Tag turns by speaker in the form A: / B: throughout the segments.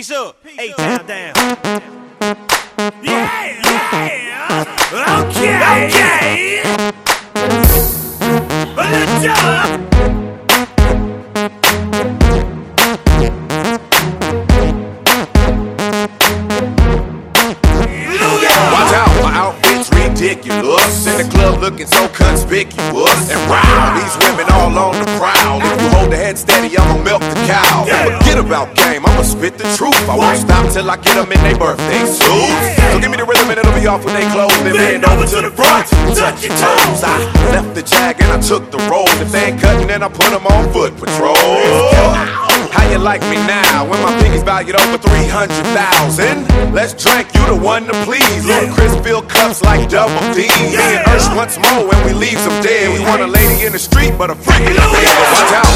A: Peace up. A town down. Yeah, yeah. Okay, okay. Let's go.
B: Watch out, my outfit's ridiculous. In the club looking so conspicuous. And wow, these women all on the prowl. Head steady, I'ma milk the cow. Forget about game, I'ma spit the truth. I won't stop till I get them in their birthday suits. So give me the rhythm and it'll be off when they close. Then bend over to the front, touch your toes. I left the jag and I took the roll. If they ain't cutting, then I put them on foot patrol. How you like me now when my pinky's valued over 300,000? Let's drink, you the one to please. Little Chris fill cups like double D. Me and Ursh once more when we leave them dead. We want a lady in the street, but a freak in the bed. Watch out,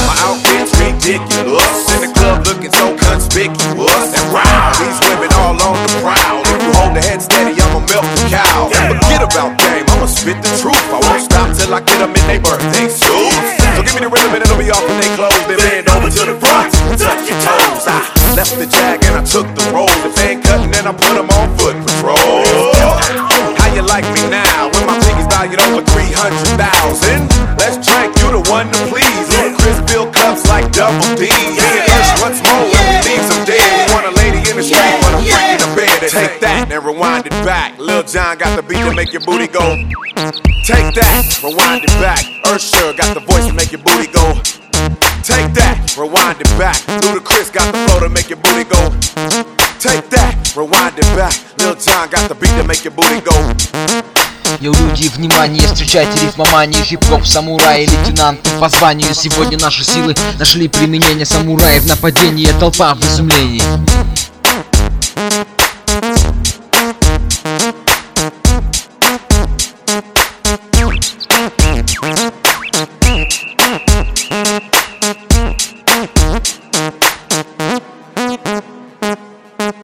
B: ridiculous. In the club looking so conspicuous. And wow, these women all on the prowl. If you hold the head steady, I'ma milk the cow. Forget about game, I'ma spit the truth. I won't stop till I get them in their birthday suits. So give me the rhythm and it'll be off when they close. Then bend over to the front, touch your toes. I left the jag and I took the roll. If they ain't cutting, then I put them on foot fill cups like double D. Me and Ursh once more when we leave them dead. We want a lady in the street, but a freak in the bed. Take that and rewind it back. Lil John got the beat to make your booty go. Take that, rewind it back. Ursher got the voice to make your booty go. Take that, rewind it back. Ludacris got the flow to make your booty go. Take that, rewind it back. Lil John got the beat to make your booty go.
C: Йоу, люди, внимание, встречайте рифмоманию Хип-хоп, самураи, лейтенанты. По званию Сегодня наши силы нашли применение Самураи в нападении, толпа в изумлении